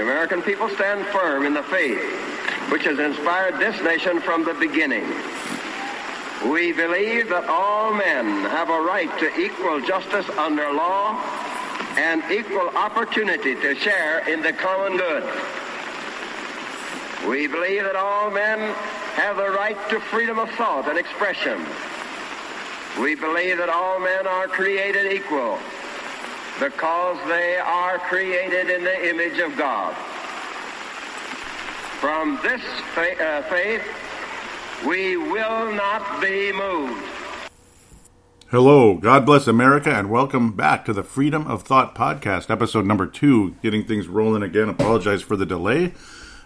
the American people stand firm in the faith which has inspired this nation from the beginning. We believe that all men have a right to equal justice under law and equal opportunity to share in the common good. We believe that all men have the right to freedom of thought and expression. We believe that all men are created equal because they are created in the image of God. From this fa- uh, faith, we will not be moved. Hello, God bless America, and welcome back to the Freedom of Thought podcast, episode number two. Getting things rolling again. Apologize for the delay,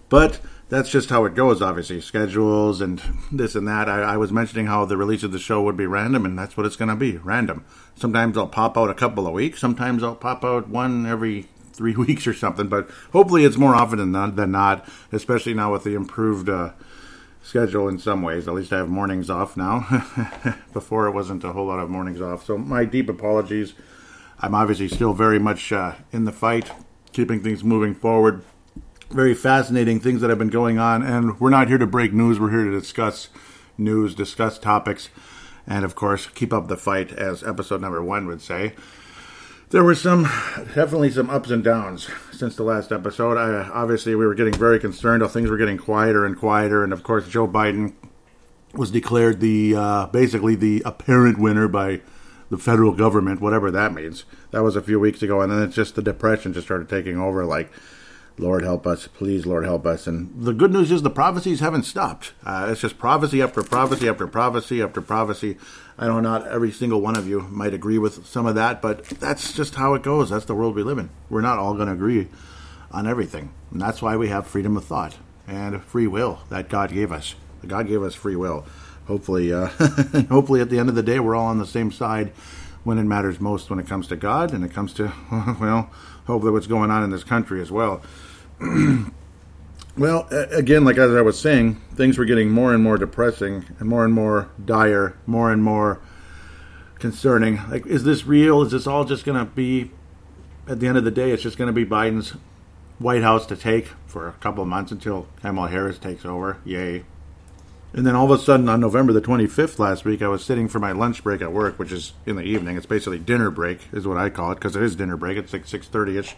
but that's just how it goes, obviously. Schedules and this and that. I, I was mentioning how the release of the show would be random, and that's what it's going to be random. Sometimes I'll pop out a couple of weeks, sometimes I'll pop out one every three weeks or something, but hopefully it's more often than not, than not especially now with the improved. Uh, schedule in some ways. At least I have mornings off now. Before it wasn't a whole lot of mornings off. So my deep apologies. I'm obviously still very much uh, in the fight, keeping things moving forward. Very fascinating things that have been going on, and we're not here to break news. We're here to discuss news, discuss topics, and of course, keep up the fight, as episode number one would say there were some definitely some ups and downs since the last episode. I, obviously, we were getting very concerned. How things were getting quieter and quieter, and of course, Joe Biden was declared the uh, basically the apparent winner by the federal government, whatever that means. That was a few weeks ago, and then it's just the depression just started taking over. Like, Lord help us, please, Lord help us. And the good news is the prophecies haven't stopped. Uh, it's just prophecy after prophecy after prophecy after prophecy. I know not every single one of you might agree with some of that, but that's just how it goes. That's the world we live in. We're not all going to agree on everything. And that's why we have freedom of thought and free will that God gave us. God gave us free will. Hopefully, uh, hopefully at the end of the day, we're all on the same side when it matters most when it comes to God and it comes to, well, hopefully what's going on in this country as well. well, again, like as I was saying, things were getting more and more depressing and more and more dire, more and more concerning. Like, is this real? Is this all just going to be, at the end of the day, it's just going to be Biden's White House to take for a couple of months until Kamala Harris takes over? Yay. And then all of a sudden, on November the 25th last week, I was sitting for my lunch break at work, which is in the evening. It's basically dinner break, is what I call it, because it is dinner break. It's like 6:30ish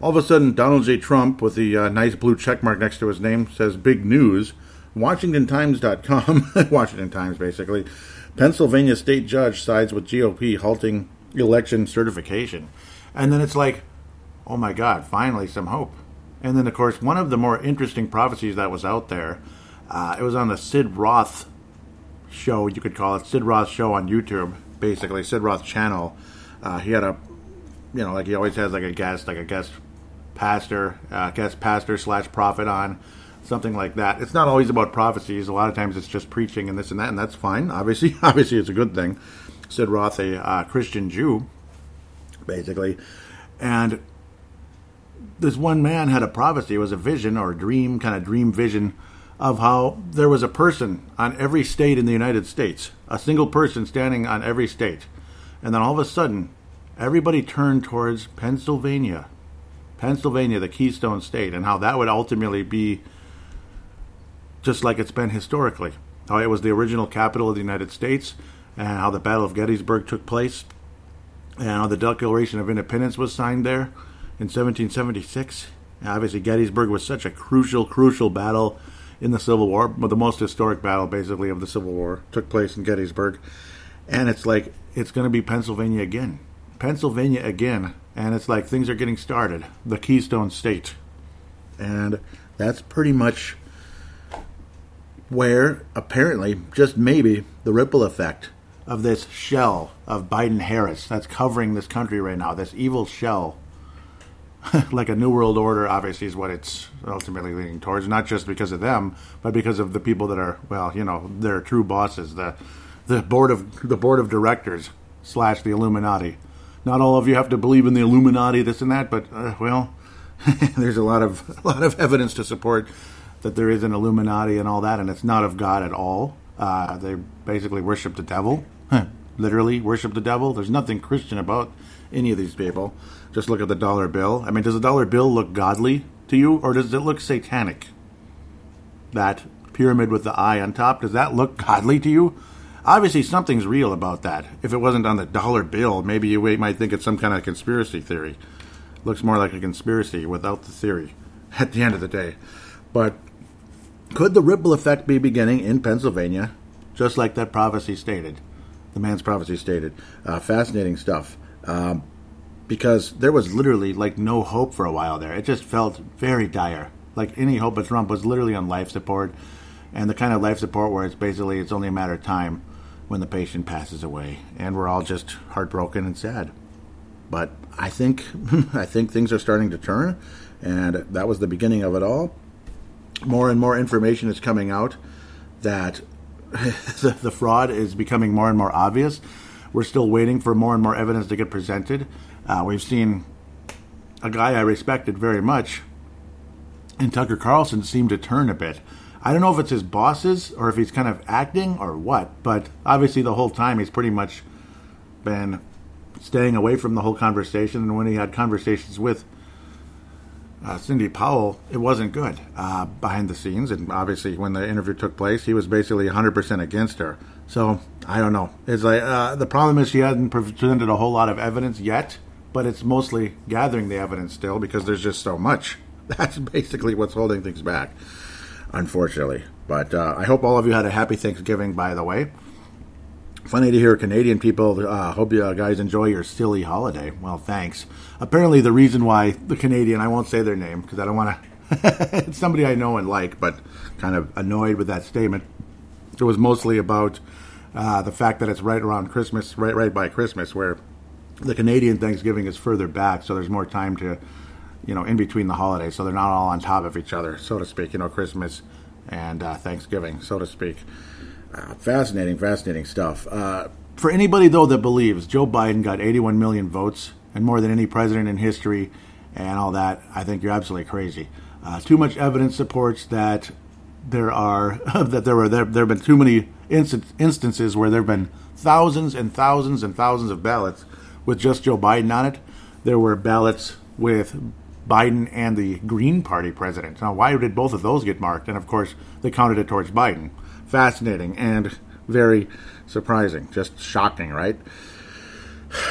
all of a sudden, Donald J. Trump, with the uh, nice blue check mark next to his name, says big news. WashingtonTimes.com, Washington Times basically, Pennsylvania state judge sides with GOP halting election certification. And then it's like, oh my God, finally some hope. And then, of course, one of the more interesting prophecies that was out there, uh, it was on the Sid Roth show, you could call it, Sid Roth show on YouTube, basically, Sid Roth channel. Uh, he had a, you know, like he always has like a guest, like a guest pastor, uh, guest pastor slash prophet on, something like that. It's not always about prophecies. A lot of times it's just preaching and this and that, and that's fine. Obviously, obviously it's a good thing. Sid Roth, a uh, Christian Jew, basically, and this one man had a prophecy. It was a vision or a dream, kind of dream vision of how there was a person on every state in the United States, a single person standing on every state. And then all of a sudden, everybody turned towards Pennsylvania Pennsylvania, the Keystone State, and how that would ultimately be just like it's been historically. How it was the original capital of the United States, and how the Battle of Gettysburg took place, and how the Declaration of Independence was signed there in 1776. And obviously, Gettysburg was such a crucial, crucial battle in the Civil War, but the most historic battle, basically, of the Civil War took place in Gettysburg. And it's like, it's going to be Pennsylvania again. Pennsylvania again and it's like things are getting started. The Keystone State. And that's pretty much where, apparently, just maybe, the ripple effect of this shell of Biden Harris that's covering this country right now, this evil shell, like a New World Order, obviously, is what it's ultimately leaning towards, not just because of them, but because of the people that are, well, you know, their true bosses, the, the board of the board of directors slash the Illuminati not all of you have to believe in the Illuminati, this and that, but uh, well, there's a lot of a lot of evidence to support that there is an Illuminati and all that, and it's not of God at all. Uh, they basically worship the devil, literally worship the devil. There's nothing Christian about any of these people. Just look at the dollar bill. I mean, does the dollar bill look godly to you, or does it look satanic? That pyramid with the eye on top, does that look godly to you? Obviously, something's real about that. If it wasn't on the dollar bill, maybe you might think it's some kind of conspiracy theory. Looks more like a conspiracy without the theory at the end of the day. But could the ripple effect be beginning in Pennsylvania, just like that prophecy stated? The man's prophecy stated. Uh, fascinating stuff. Um, because there was literally like no hope for a while there. It just felt very dire. Like any hope of Trump was literally on life support, and the kind of life support where it's basically it's only a matter of time when the patient passes away, and we're all just heartbroken and sad. But I think I think things are starting to turn, and that was the beginning of it all. More and more information is coming out that the, the fraud is becoming more and more obvious. We're still waiting for more and more evidence to get presented. Uh, we've seen a guy I respected very much, and Tucker Carlson seemed to turn a bit. I don't know if it's his bosses or if he's kind of acting or what, but obviously the whole time he's pretty much been staying away from the whole conversation. And when he had conversations with uh, Sidney Powell, it wasn't good uh, behind the scenes. And obviously, when the interview took place, he was basically 100% against her. So I don't know. It's like uh, the problem is she hasn't presented a whole lot of evidence yet, but it's mostly gathering the evidence still because there's just so much. That's basically what's holding things back unfortunately. But uh, I hope all of you had a happy Thanksgiving, by the way. Funny to hear Canadian people. Uh, hope you guys enjoy your silly holiday. Well, thanks. Apparently, the reason why the Canadian, I won't say their name because I don't want to. it's somebody I know and like, but kind of annoyed with that statement. It was mostly about uh, the fact that it's right around Christmas, right, right by Christmas, where the Canadian Thanksgiving is further back, so there's more time to you know, in between the holidays, so they're not all on top of each other, so to speak. You know, Christmas and uh, Thanksgiving, so to speak. Uh, fascinating, fascinating stuff. Uh, for anybody though that believes Joe Biden got 81 million votes and more than any president in history, and all that, I think you're absolutely crazy. Uh, too much evidence supports that there are that there were there, there have been too many instances where there have been thousands and thousands and thousands of ballots with just Joe Biden on it. There were ballots with Biden and the Green Party president. Now, why did both of those get marked? And of course, they counted it towards Biden. Fascinating and very surprising. Just shocking, right?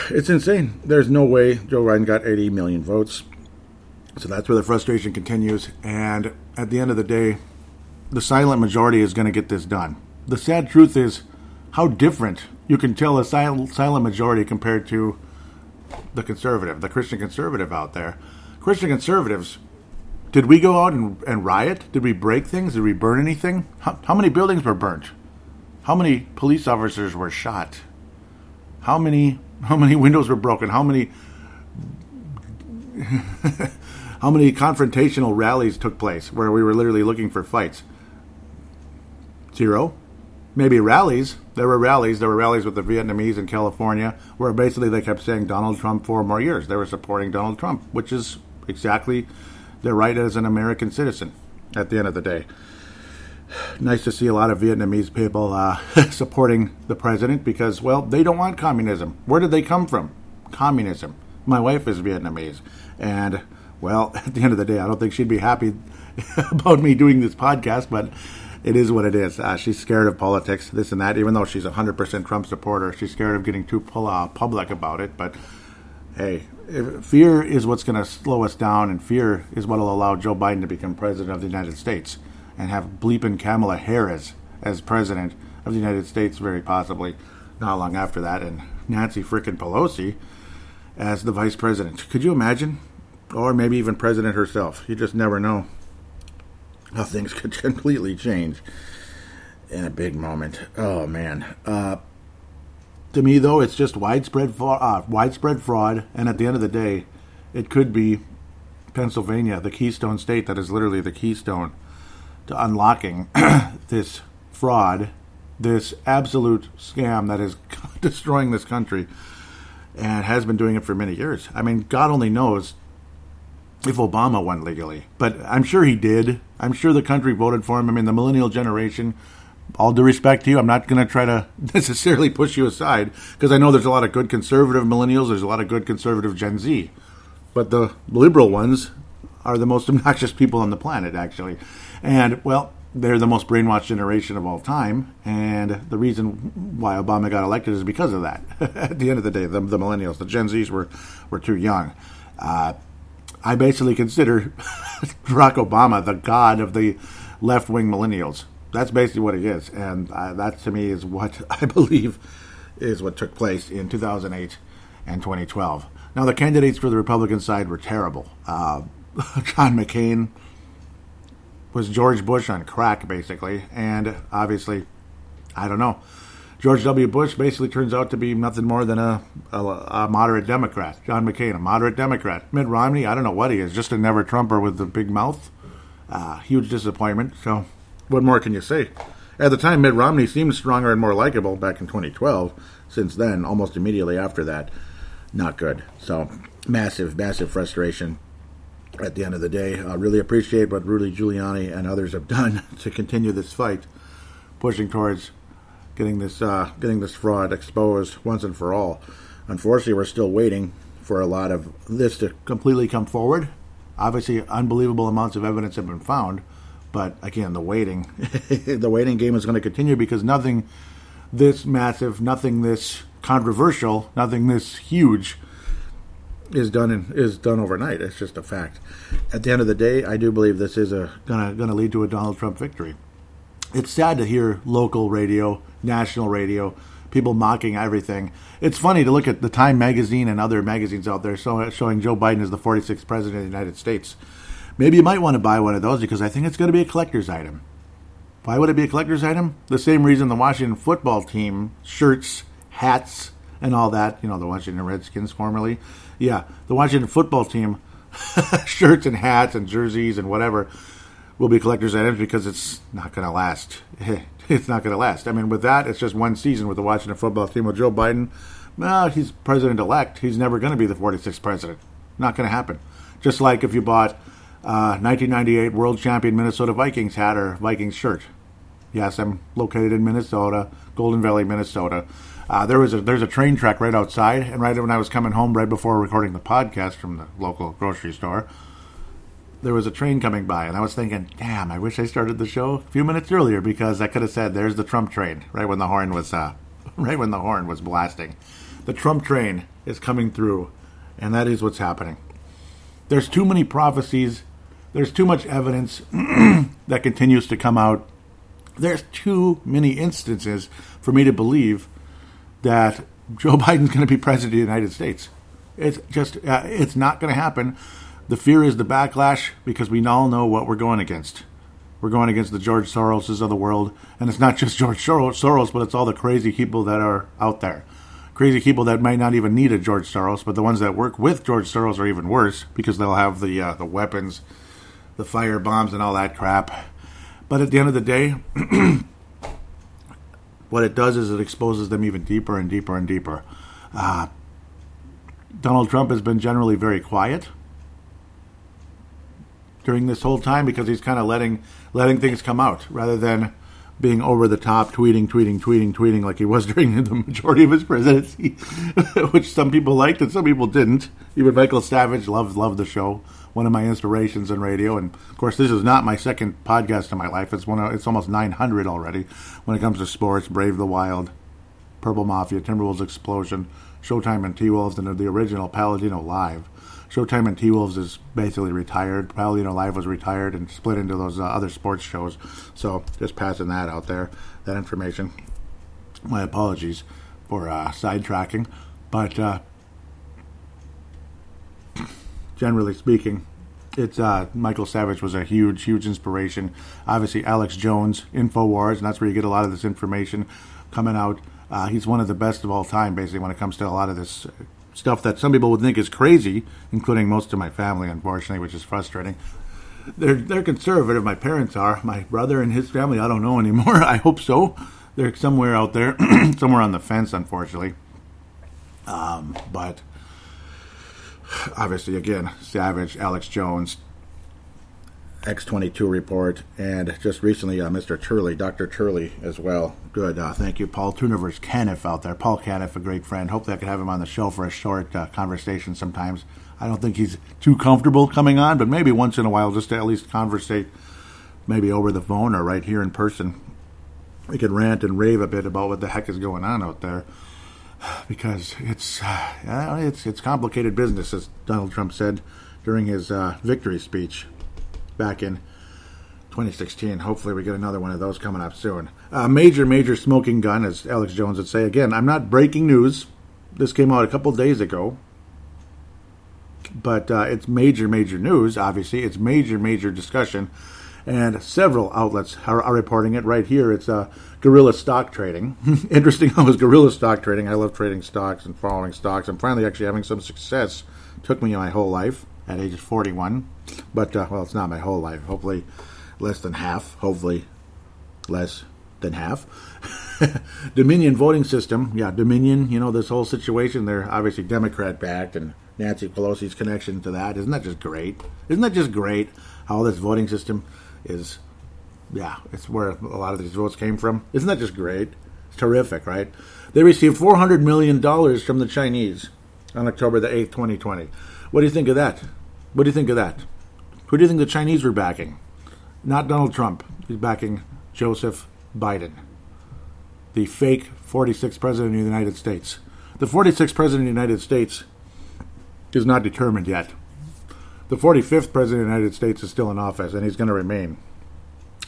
It's insane. There's no way Joe Biden got 80 million votes. So that's where the frustration continues. And at the end of the day, the silent majority is going to get this done. The sad truth is how different you can tell a silent, silent majority compared to the conservative, the Christian conservative out there. Christian conservatives, did we go out and, and riot? Did we break things? Did we burn anything? How, how many buildings were burnt? How many police officers were shot? How many how many windows were broken? How many how many confrontational rallies took place where we were literally looking for fights? Zero. Maybe rallies. There were rallies. There were rallies with the Vietnamese in California where basically they kept saying Donald Trump for more years. They were supporting Donald Trump, which is exactly their right as an American citizen at the end of the day. Nice to see a lot of Vietnamese people uh, supporting the president because, well, they don't want communism. Where did they come from? Communism. My wife is Vietnamese. And, well, at the end of the day, I don't think she'd be happy about me doing this podcast, but it is what it is. Uh, she's scared of politics, this and that, even though she's a 100% Trump supporter. She's scared of getting too uh, public about it. But hey, fear is what's going to slow us down, and fear is what will allow Joe Biden to become president of the United States and have bleeping Kamala Harris as president of the United States, very possibly not long after that, and Nancy frickin' Pelosi as the vice president. Could you imagine? Or maybe even president herself. You just never know how things could completely change in a big moment. Oh man. Uh, to me, though, it's just widespread uh, widespread fraud, and at the end of the day, it could be Pennsylvania, the keystone state that is literally the keystone to unlocking this fraud, this absolute scam that is destroying this country, and has been doing it for many years. I mean, God only knows if Obama won legally, but I'm sure he did. I'm sure the country voted for him. I mean, the millennial generation all due respect to you, I'm not going to try to necessarily push you aside because I know there's a lot of good conservative millennials, there's a lot of good conservative Gen Z. But the liberal ones, are the most obnoxious people on the planet, actually. And, well, they're the most brainwashed generation of all time. And the reason why Obama got elected is because of that. At the end of the day, the, the millennials, the Gen Zs were, were too young. Uh, I basically consider Barack Obama the god of the left wing millennials. That's basically what it is. And uh, that to me is what I believe is what took place in 2008 and 2012. Now, the candidates for the Republican side were terrible. Uh, John McCain was George Bush on crack, basically. And obviously, I don't know. George W. Bush basically turns out to be nothing more than a, a, a, moderate Democrat. John McCain, a moderate Democrat. Mitt Romney, I don't know what he is, just a never Trumper with the big mouth. Uh, huge disappointment. So, what more can you say? At the time, Mitt Romney seemed stronger and more likable back in 2012. Since then, almost immediately after that, not good. So, massive, massive frustration at the end of the day. I really appreciate what Rudy Giuliani and others have done to continue this fight, pushing towards getting this uh, getting this fraud exposed once and for all. Unfortunately, we're still waiting for a lot of this to completely come forward. Obviously, unbelievable amounts of evidence have been found, but again, the waiting the waiting game is going to continue because nothing this massive, nothing this controversial, nothing this huge is done in, is done overnight. It's just a fact. At the end of the day, I do believe this is a gonna gonna lead to a Donald Trump victory. It's sad to hear local radio, national radio, people mocking everything. It's funny to look at the Time magazine and other magazines out there showing Joe Biden as the 46th president of the United States. Maybe you might want to buy one of those because I think it's going to be a collector's item. Why would it be a collector's item? The same reason the Washington football team shirts, hats, and all that, you know, the Washington Redskins formerly, yeah, the Washington football team shirts and hats and jerseys and whatever will be collector's items because it's not going to last. it's not going to last. I mean, with that, it's just one season with the Washington football team. With Joe Biden, well, he's president elect. He's never going to be the 46th president. Not going to happen. Just like if you bought uh, 1998 world champion Minnesota Vikings hat or Vikings shirt. Yes, I'm located in Minnesota, Golden Valley, Minnesota. Uh, there was a there's a train track right outside, and right when I was coming home, right before recording the podcast from the local grocery store, there was a train coming by, and I was thinking, "Damn, I wish I started the show a few minutes earlier because I could have said, "There's the Trump train," right when the horn was uh, right when the horn was blasting. The Trump train is coming through, and that is what's happening. There's too many prophecies. There's too much evidence that continues to come out. There's too many instances for me to believe that Joe Biden's going to be president of the United States. It's just, uh, it's not going to happen. The fear is the backlash because we all know what we're going against. We're going against the George Soroses of the world, and it's not just George Soros, but it's all the crazy people that are out there. Crazy people that might not even need a George Soros, but the ones that work with George Soros are even worse because they'll have the uh, the weapons, the fire bombs, and all that crap. But at the end of the day, what it does is it exposes them even deeper and deeper and deeper. Uh, Donald Trump has been generally very quiet during this whole time because he's kind of letting letting things come out rather than being over the top, tweeting, tweeting, tweeting, tweeting like he was during the majority of his presidency, which some people liked and some people didn't. Even Michael Savage loved loved the show one of my inspirations in radio. And of course, this is not my second podcast in my life. It's one. Of, it's almost 900 already when it comes to sports. Brave the Wild, Purple Mafia, Timberwolves Explosion, Showtime and T Wolves, and the original Paladino Live. Showtime and T Wolves is basically retired. Paladino Live was retired and split into those uh, other sports shows. So just passing that out there, that information. My apologies for uh, sidetracking, but uh, generally speaking, it's uh, Michael Savage was a huge, huge inspiration. Obviously, Alex Jones, Infowars, and that's where you get a lot of this information coming out. Uh, he's one of the best of all time, basically, when it comes to a lot of this stuff that some people would think is crazy, including most of my family, unfortunately, which is frustrating. They're they're conservative. My parents are. My brother and his family, I don't know anymore. I hope so. They're somewhere out there, somewhere on the fence, unfortunately. Um, but obviously, again, Savage, Alex Jones, X22 report, and just recently, uh, Mr. Turley, Dr. Turley as well. Good. Uh, thank you, Paul Tuniverse Caniff out there. Paul Caniff, a great friend. Hopefully, I could have him on the show for a short uh, conversation sometimes. I don't think he's too comfortable coming on, but maybe once in a while, just to at least conversate, maybe over the phone or right here in person. We could rant and rave a bit about what the heck is going on out there, because it's uh, it's it's complicated business, as Donald Trump said during his uh, victory speech back in 2016. Hopefully, we get another one of those coming up soon. A major, major smoking gun, as Alex Jones would say. Again, I'm not breaking news. This came out a couple days ago. But uh, it's major, major news, obviously. It's major, major discussion. And several outlets are, are reporting it right here. It's uh, guerrilla stock trading. Interesting how it's guerrilla stock trading. I love trading stocks and following stocks. I'm finally actually having some success. Took me my whole life at age 41. But, uh, well, it's not my whole life. Hopefully, less than half. Hopefully, less than half. Dominion voting system. Yeah, Dominion, you know, this whole situation, they're obviously Democrat backed, and Nancy Pelosi's connection to that. Isn't that just great? Isn't that just great how this voting system is, yeah, it's where a lot of these votes came from? Isn't that just great? It's terrific, right? They received $400 million from the Chinese on October the 8th, 2020. What do you think of that? What do you think of that? Who do you think the Chinese were backing? Not Donald Trump. He's backing Joseph Biden, the fake 46th president of the United States. The 46th president of the United States is not determined yet. The 45th president of the United States is still in office, and he's going to remain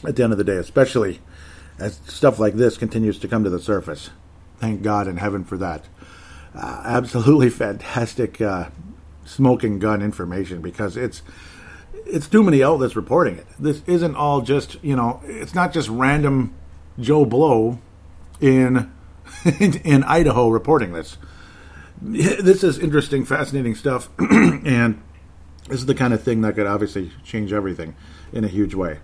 at the end of the day, especially as stuff like this continues to come to the surface. Thank God and heaven for that. Uh, absolutely fantastic uh, smoking gun information because it's it's too many outlets reporting it. This isn't all just you know. It's not just random Joe Blow in in, in Idaho reporting this. This is interesting, fascinating stuff, and this is the kind of thing that could obviously change everything in a huge way.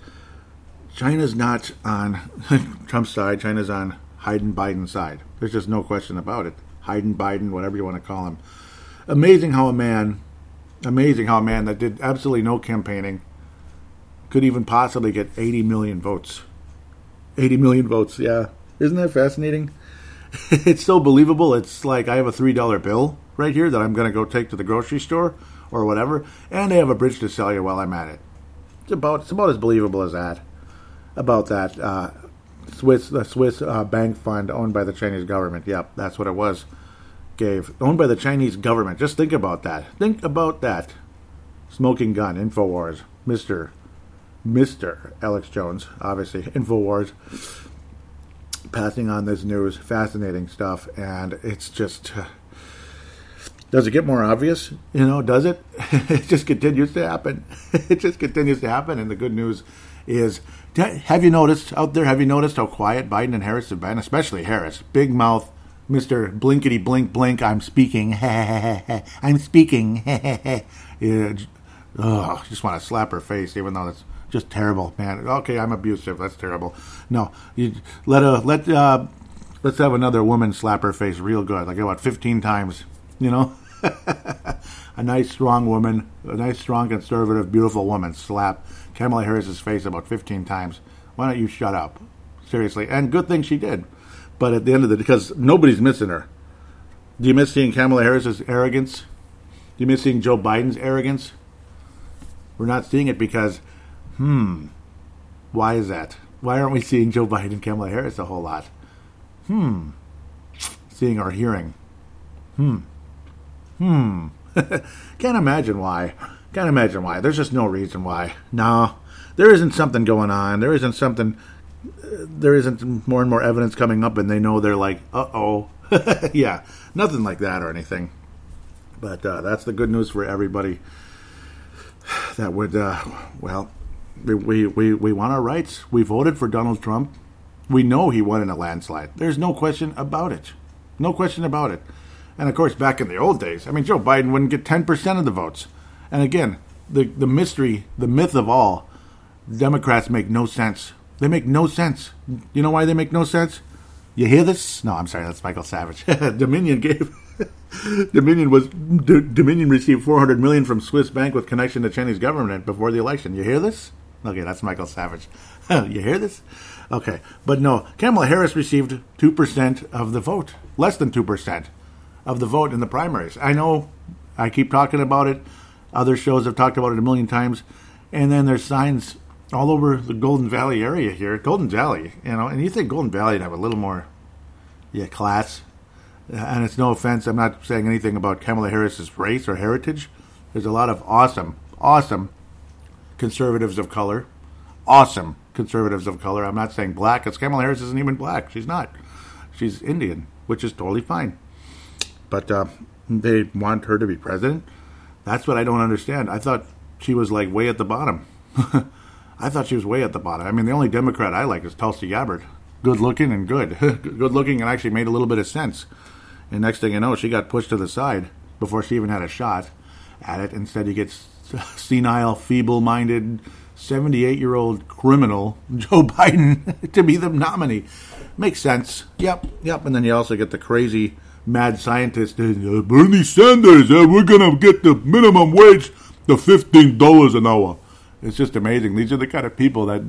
China's not on Trump's side. China's on Hayden Biden's side. There's just no question about it. Hayden Biden, whatever you want to call him. Amazing how a man Amazing how a man that did absolutely no campaigning could even possibly get 80 million votes. 80 million votes, yeah. Isn't that fascinating? it's so believable. It's like I have a $3 bill right here that I'm going to go take to the grocery store or whatever, and they have a bridge to sell you while I'm at it. It's about, it's about as believable as that. About that. Uh, Swiss, the Swiss uh, bank fund owned by the Chinese government. Yep, that's what it was gave, owned by the Chinese government. Just think about that. Think about that. Smoking gun, Infowars, Mister, Mister Alex Jones, obviously Infowars, passing on this news, fascinating stuff, and it's just. Uh, does it get more obvious? You know, does it? it just continues to happen. it just continues to happen, and the good news is have you noticed out there? Have you noticed how quiet Biden and Harris have been? Especially Harris, big mouth, Mr. Blinkety Blink Blink, I'm speaking. I'm speaking. yeah, ugh, just want to slap her face, even though it's just terrible, man. Okay, I'm abusive. That's terrible. No, you let a let uh, let's have another woman slap her face real good, like about 15 times. You know, a nice strong woman, a nice strong conservative, beautiful woman slap Kamala Harris's face about 15 times. Why don't you shut up? Seriously, and good thing she did. But at the end of the because nobody's missing her. Do you miss seeing Kamala Harris's arrogance? Do you miss seeing Joe Biden's arrogance? We're not seeing it because, hmm, why is that? Why aren't we seeing Joe Biden and Kamala Harris a whole lot? Hmm, seeing or hearing. Hmm, hmm. Can't imagine why. Can't imagine why. There's just no reason why. No, there isn't something going on. There isn't something there isn't more and more evidence coming up, and they know they're like, uh oh. yeah, nothing like that or anything. But uh, that's the good news for everybody. That would, uh, well, we, we, we want our rights. We voted for Donald Trump. We know he won in a landslide. There's no question about it. No question about it. And of course, back in the old days, I mean, Joe Biden wouldn't get 10% of the votes. And again, the, the mystery, the myth of all, Democrats make no sense they make no sense. You know why they make no sense? You hear this? No, I'm sorry, that's Michael Savage. Dominion gave Dominion was D- Dominion received 400 million from Swiss bank with connection to Chinese government before the election. You hear this? Okay, that's Michael Savage. you hear this? Okay, but no, Kamala Harris received 2% of the vote, less than 2% of the vote in the primaries. I know I keep talking about it. Other shows have talked about it a million times. And then there's signs all over the Golden Valley area here. Golden Valley, you know, and you think Golden Valley would have a little more, yeah, class. And it's no offense, I'm not saying anything about Kamala Harris's race or heritage. There's a lot of awesome, awesome conservatives of color. Awesome conservatives of color. I'm not saying black, because Kamala Harris isn't even black. She's not. She's Indian, which is totally fine. But uh, they want her to be president. That's what I don't understand. I thought she was like way at the bottom. I thought she was way at the bottom. I mean, the only Democrat I like is Tulsi Gabbard. Good looking and good. good looking and actually made a little bit of sense. And next thing you know, she got pushed to the side before she even had a shot at it. Instead, he gets senile, feeble minded, 78 year old criminal, Joe Biden, to be the nominee. Makes sense. Yep, yep. And then you also get the crazy mad scientist, uh, Bernie Sanders, uh, we're going to get the minimum wage to $15 an hour. It's just amazing. These are the kind of people that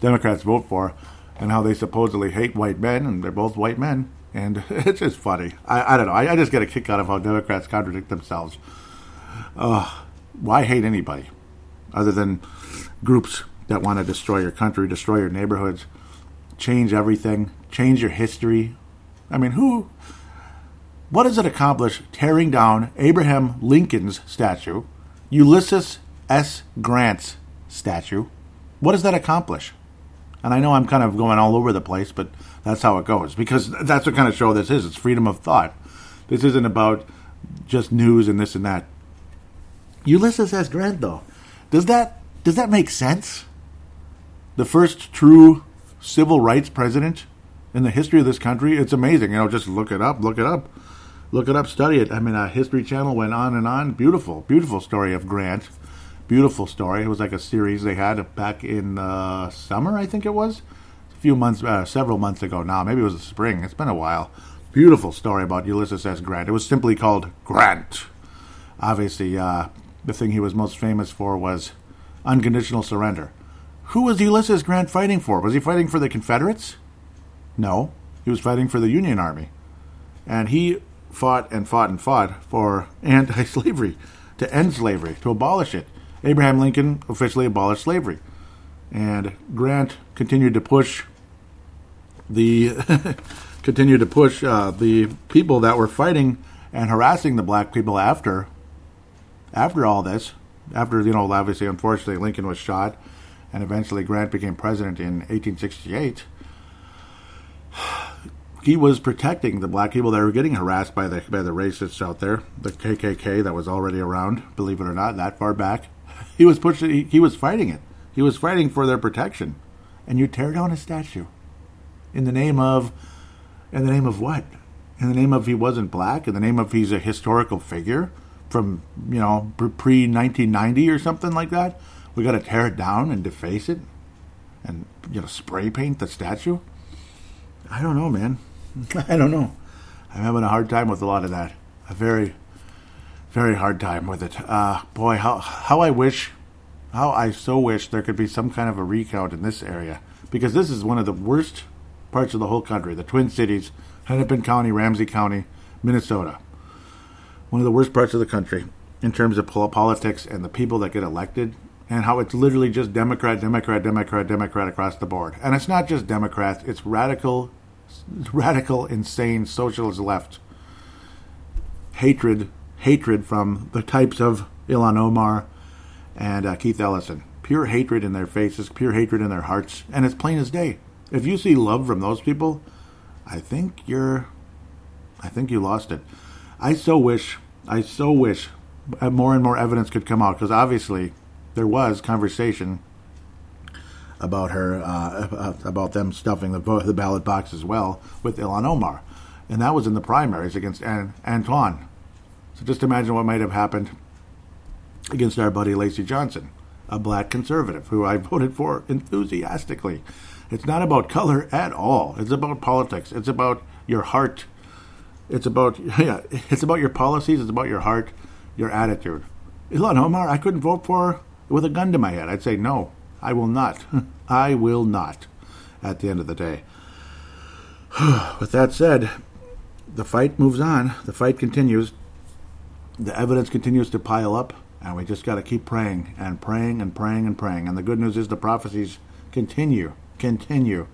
Democrats vote for and how they supposedly hate white men, and they're both white men. And it's just funny. I, I don't know. I, I, just get a kick out of how Democrats contradict themselves. Uh, why hate anybody other than groups that want to destroy your country, destroy your neighborhoods, change everything, change your history? I mean, who what does it accomplish tearing down Abraham Lincoln's statue, Ulysses S. Grant's statue? What does that accomplish? And I know I'm kind of going all over the place, but that's how it goes because that's what kind of show this is. It's freedom of thought. This isn't about just news and this and that. Ulysses S. Grant, though, does that does that make sense? The first true civil rights president in the history of this country. It's amazing. You know, just look it up. Look it up look it up, study it. I mean, a History Channel went on and on. Beautiful, beautiful story of Grant. Beautiful story. It was like a series they had back in uh, summer, I think it was. A few months, uh, several months ago now. Maybe it was the spring. It's been a while. Beautiful story about Ulysses S. Grant. It was simply called Grant. Obviously, uh, the thing he was most famous for was unconditional surrender. Who was Ulysses Grant fighting for? Was he fighting for the Confederates? No, he was fighting for the Union Army. And he fought and fought and fought for anti slavery, to end slavery, to abolish it. Abraham Lincoln officially abolished slavery. And Grant continued to push the continued to push uh, the people that were fighting and harassing the black people after after all this. After you know, obviously, unfortunately, Lincoln was shot, and eventually Grant became president in 1868 he was protecting the black people that were getting harassed by the by the racists out there, the KKK that was already around. Believe it or not, that far back, he was pushing. He, he was fighting it. He was fighting for their protection, and you tear down a statue in the name of, in the name of what? In the name of he wasn't black. In the name of he's a historical figure from you know pre 1990 or something like that. We got to tear it down and deface it, and you know spray paint the statue. I don't know, man. I don't know. I'm having a hard time with a lot of that. A very, very hard time with it. Uh, boy, how how I wish, how I so wish there could be some kind of a recount in this area because this is one of the worst parts of the whole country. The Twin Cities, Hennepin County, Ramsey County, Minnesota. One of the worst parts of the country in terms of politics and the people that get elected and how it's literally just Democrat, Democrat, Democrat, Democrat across the board. And it's not just Democrats, it's radical radical, insane socialist left hatred, hatred from the types of Ilhan Omar and uh, Keith Ellison. Pure hatred in their faces, pure hatred in their hearts, and it's plain as day. If you see love from those people, I think you're, I think you lost it. I so wish, I so wish more and more evidence could come out because obviously there was conversation about her uh, about them stuffing the the ballot box as well with Ilhan Omar, and that was in the primaries against An- Antoine. So just imagine what might have happened against our buddy Lacy Johnson, a black conservative who I voted for enthusiastically. It's not about color at all. It's about politics. It's about your heart. It's about yeah. It's about your policies. It's about your heart, your attitude. Ilhan Omar, I couldn't vote for with a gun to my head. I'd say no I will not. I will not at the end of the day. With that said, the fight moves on. The fight continues. The evidence continues to pile up, and we just got to keep praying and praying and praying and praying. And the good news is the prophecies continue, continue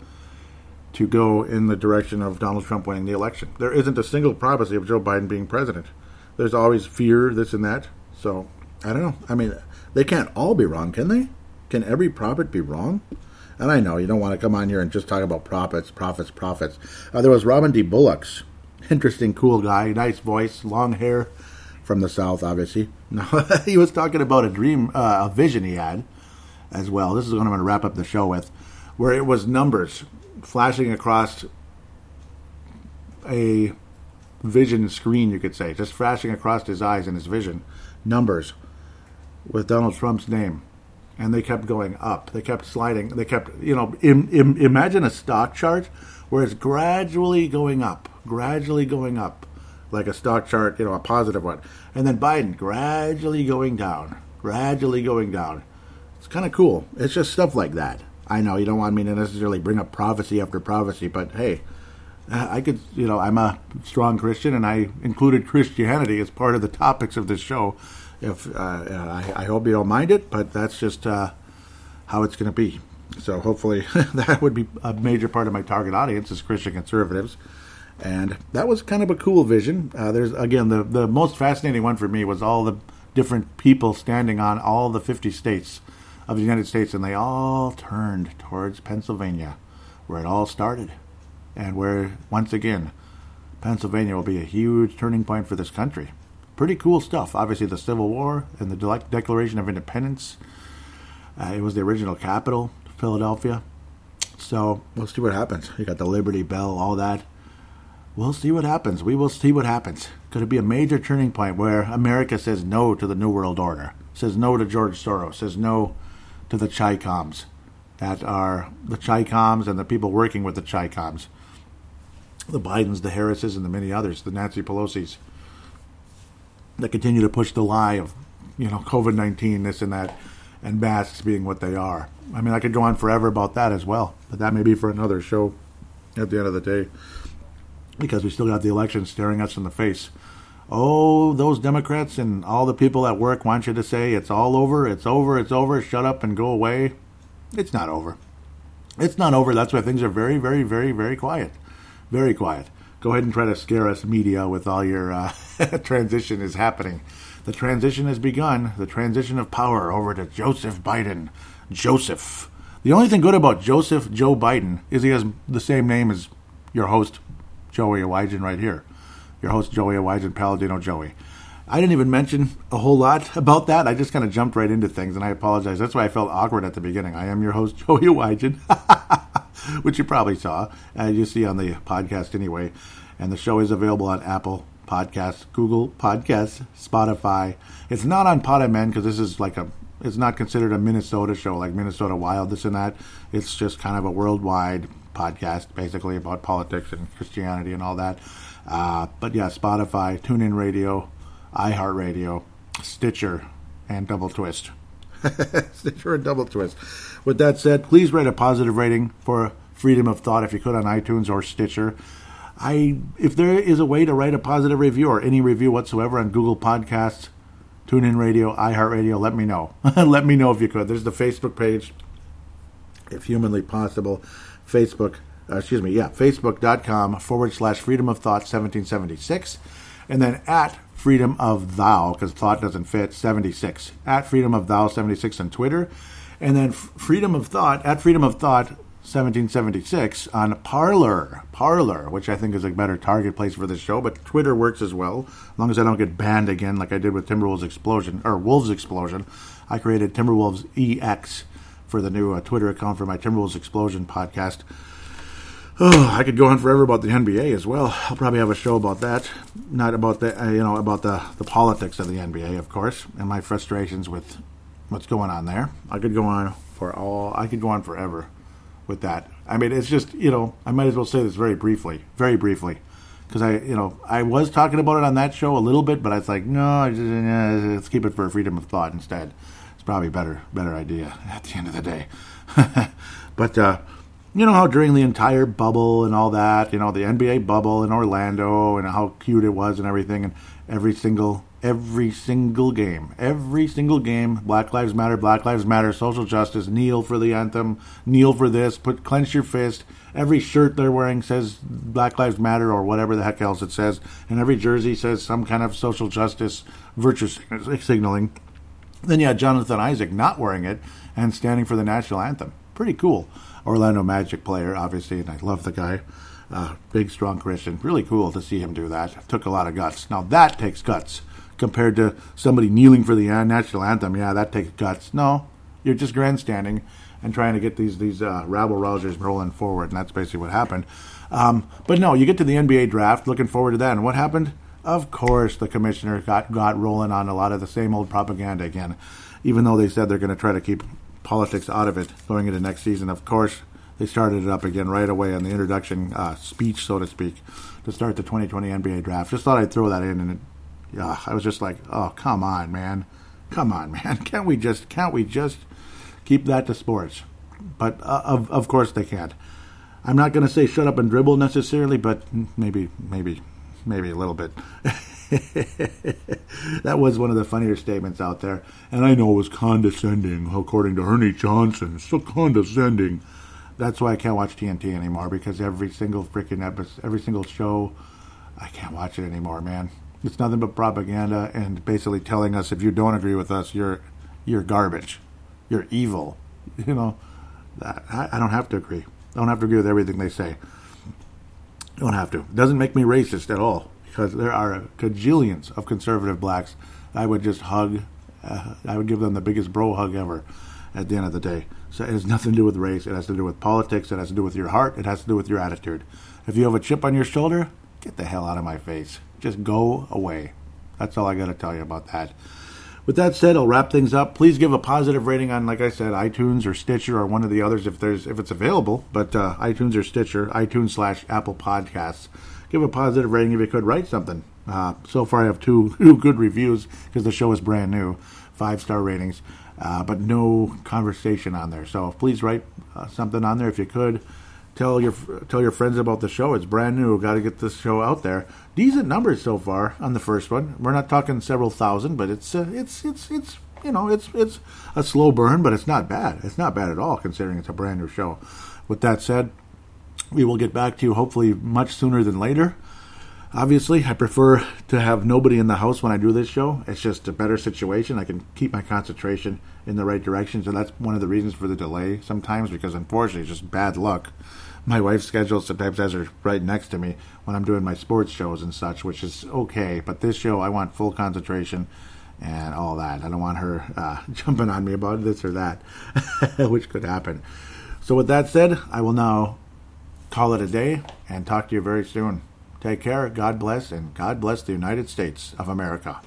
to go in the direction of Donald Trump winning the election. There isn't a single prophecy of Joe Biden being president. There's always fear, this and that. So, I don't know. I mean, they can't all be wrong, can they? Can every prophet be wrong? And I know you don't want to come on here and just talk about prophets, prophets, prophets. Uh, there was Robin D. Bullocks. Interesting, cool guy, nice voice, long hair from the South, obviously. No, he was talking about a dream, uh, a vision he had as well. This is what I'm going to wrap up the show with, where it was numbers flashing across a vision screen, you could say, just flashing across his eyes in his vision, numbers with Donald Trump's name. And they kept going up. They kept sliding. They kept, you know, Im, Im, imagine a stock chart where it's gradually going up, gradually going up, like a stock chart, you know, a positive one. And then Biden gradually going down, gradually going down. It's kind of cool. It's just stuff like that. I know you don't want me to necessarily bring up prophecy after prophecy, but hey, I could, you know, I'm a strong Christian, and I included Christianity as part of the topics of this show. If uh, I, I, hope you don't mind it, but that's just uh, how it's going to be. So hopefully that would be a major part of my target audience is Christian conservatives, and that was kind of a cool vision. Uh, there's again the the most fascinating one for me was all the different people standing on all the 50 states of the United States, and they all turned towards Pennsylvania, where it all started, and where, once again, Pennsylvania will be a huge turning point for this country. Pretty cool stuff. Obviously, the Civil War and the De- Declaration of Independence. Uh, it was the original capital, Philadelphia. So we'll see what happens. You got the Liberty Bell, all that. We'll see what happens. We will see what happens. Could it be a major turning point where America says no to the New World Order, says no to George Soros, says no to the Chi-Coms that are the Chi-Coms and the people working with the Chi-Coms. The Bidens, the Harrises, and the many others, the Nancy Pelosi's, that continue to push the lie of, you know, COVID 19, this and that, and masks being what they are. I mean, I could go on forever about that as well, but that may be for another show at the end of the day because we still got the election staring us in the face. Oh, those Democrats and all the people at work want you to say it's all over, it's over, it's over, shut up and go away. It's not over. It's not over. That's why things are very, very, very, very quiet. Very quiet. Go ahead and try to scare us, media, with all your uh, transition is happening. The transition has begun. The transition of power over to Joseph Biden. Joseph. The only thing good about Joseph Joe Biden is he has the same name as your host, Joey Awajan, right here your host, Joey Wygen, Paladino Joey. I didn't even mention a whole lot about that. I just kind of jumped right into things, and I apologize. That's why I felt awkward at the beginning. I am your host, Joey Wygen, which you probably saw, as you see on the podcast anyway. And the show is available on Apple Podcasts, Google Podcasts, Spotify. It's not on Podamen because this is like a it's not considered a Minnesota show like Minnesota Wild, this and that. It's just kind of a worldwide podcast, basically about politics and Christianity and all that. Uh, but yeah, Spotify, TuneIn Radio, iHeartRadio, Stitcher, and Double Twist. Stitcher and Double Twist. With that said, please write a positive rating for Freedom of Thought if you could on iTunes or Stitcher. I, if there is a way to write a positive review or any review whatsoever on Google Podcasts, TuneIn Radio, iHeartRadio, let me know. let me know if you could. There's the Facebook page, if humanly possible. Facebook uh, excuse me, yeah, facebook.com forward slash freedom of thought 1776. And then at freedom of thou, because thought doesn't fit, 76. At freedom of thou 76 on Twitter. And then freedom of thought, at freedom of thought 1776 on Parler, Parler, which I think is a better target place for this show, but Twitter works as well, as long as I don't get banned again like I did with Timberwolves Explosion, or Wolves Explosion. I created Timberwolves EX for the new uh, Twitter account for my Timberwolves Explosion podcast. Oh, I could go on forever about the NBA as well. I'll probably have a show about that. Not about the, uh, you know, about the, the politics of the NBA, of course, and my frustrations with what's going on there. I could go on for all, I could go on forever with that. I mean, it's just, you know, I might as well say this very briefly, very briefly. Because I, you know, I was talking about it on that show a little bit, but I was like, no, just, uh, let's keep it for freedom of thought instead. It's probably a better better idea at the end of the day. but uh, you know how during the entire bubble and all that, you know, the NBA bubble in Orlando and how cute it was and everything, and every single every single game, every single game, Black Lives Matter, Black Lives Matter, social justice, kneel for the anthem, kneel for this, put clench your fist. Every shirt they're wearing says Black Lives Matter or whatever the heck else it says, and every jersey says some kind of social justice virtue signaling. Then you had Jonathan Isaac not wearing it and standing for the national anthem. Pretty cool. Orlando Magic player, obviously, and I love the guy. Uh, big, strong Christian. Really cool to see him do that. Took a lot of guts. Now that takes guts compared to somebody kneeling for the national anthem. Yeah, that takes guts. No, you're just grandstanding and trying to get these these uh, rabble rousers rolling forward, and that's basically what happened. Um, but no, you get to the NBA draft, looking forward to that, and what happened? Of course, the commissioner got got rolling on a lot of the same old propaganda again, even though they said they're going to try to keep politics out of it going into next season. Of course, they started it up again right away on the introduction uh, speech, so to speak, to start the 2020 NBA draft. Just thought I'd throw that in, and it, yeah, I was just like, oh, come on, man, come on, man, can't we just can't we just keep that to sports? But uh, of of course they can't. I'm not going to say shut up and dribble necessarily, but maybe maybe maybe a little bit. that was one of the funnier statements out there. And I know it was condescending, according to Ernie Johnson. So condescending. That's why I can't watch TNT anymore because every single freaking episode, every single show, I can't watch it anymore, man. It's nothing but propaganda and basically telling us if you don't agree with us, you're you're garbage, you're evil. You know, I, I don't have to agree. I don't have to agree with everything they say. Don't have to. It doesn't make me racist at all because there are cajillions of conservative blacks. I would just hug. Uh, I would give them the biggest bro hug ever. At the end of the day, so it has nothing to do with race. It has to do with politics. It has to do with your heart. It has to do with your attitude. If you have a chip on your shoulder, get the hell out of my face. Just go away. That's all I got to tell you about that. With that said, I'll wrap things up. Please give a positive rating on, like I said, iTunes or Stitcher or one of the others if there's if it's available. But uh, iTunes or Stitcher, iTunes slash Apple Podcasts give a positive rating if you could write something. Uh, so far, I have two, two good reviews because the show is brand new, five star ratings, uh, but no conversation on there. So please write uh, something on there if you could. Tell your tell your friends about the show. It's brand new. Got to get this show out there. Decent numbers so far on the first one. We're not talking several thousand, but it's uh, it's it's it's you know it's it's a slow burn, but it's not bad. It's not bad at all considering it's a brand new show. With that said, we will get back to you hopefully much sooner than later. Obviously, I prefer to have nobody in the house when I do this show. It's just a better situation. I can keep my concentration in the right direction. So that's one of the reasons for the delay sometimes because unfortunately it's just bad luck. My wife's schedule sometimes has her right next to me when I'm doing my sports shows and such, which is okay. But this show, I want full concentration and all that. I don't want her uh, jumping on me about this or that, which could happen. So, with that said, I will now call it a day and talk to you very soon. Take care, God bless, and God bless the United States of America.